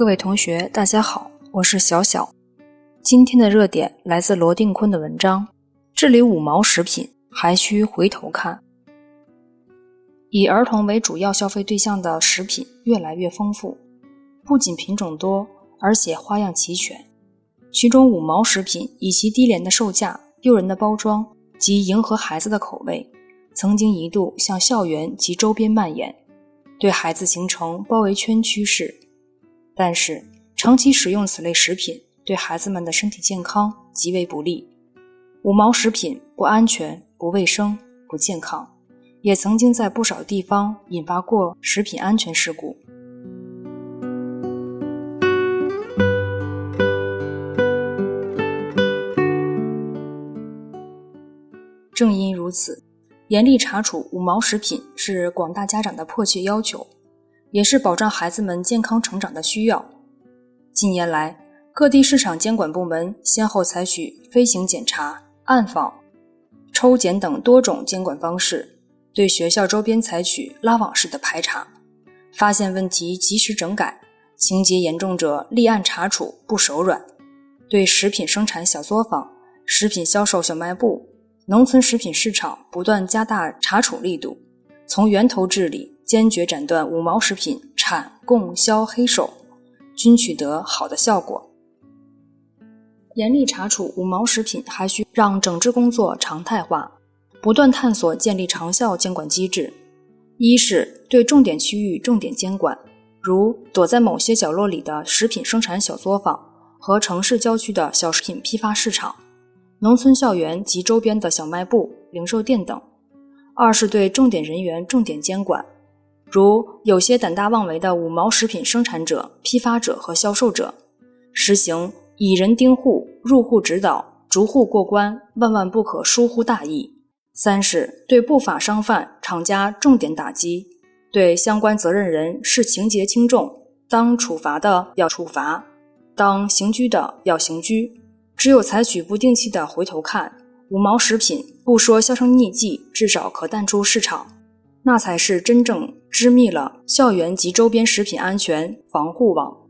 各位同学，大家好，我是小小。今天的热点来自罗定坤的文章：治理五毛食品还需回头看。以儿童为主要消费对象的食品越来越丰富，不仅品种多，而且花样齐全。其中五毛食品以其低廉的售价、诱人的包装及迎合孩子的口味，曾经一度向校园及周边蔓延。对孩子形成包围圈趋势，但是长期食用此类食品对孩子们的身体健康极为不利。五毛食品不安全、不卫生、不健康，也曾经在不少地方引发过食品安全事故。正因如此。严厉查处五毛食品是广大家长的迫切要求，也是保障孩子们健康成长的需要。近年来，各地市场监管部门先后采取飞行检查、暗访、抽检等多种监管方式，对学校周边采取拉网式的排查，发现问题及时整改，情节严重者立案查处不手软。对食品生产小作坊、食品销售小卖部。农村食品市场不断加大查处力度，从源头治理，坚决斩断五毛食品产供销黑手，均取得好的效果。严厉查处五毛食品，还需让整治工作常态化，不断探索建立长效监管机制。一是对重点区域重点监管，如躲在某些角落里的食品生产小作坊和城市郊区的小食品批发市场。农村校园及周边的小卖部、零售店等；二是对重点人员重点监管，如有些胆大妄为的五毛食品生产者、批发者和销售者，实行以人盯户、入户指导、逐户过关，万万不可疏忽大意；三是对不法商贩、厂家重点打击，对相关责任人视情节轻重，当处罚的要处罚，当刑拘的要刑拘。只有采取不定期的回头看，五毛食品不说销声匿迹，至少可淡出市场，那才是真正织密了校园及周边食品安全防护网。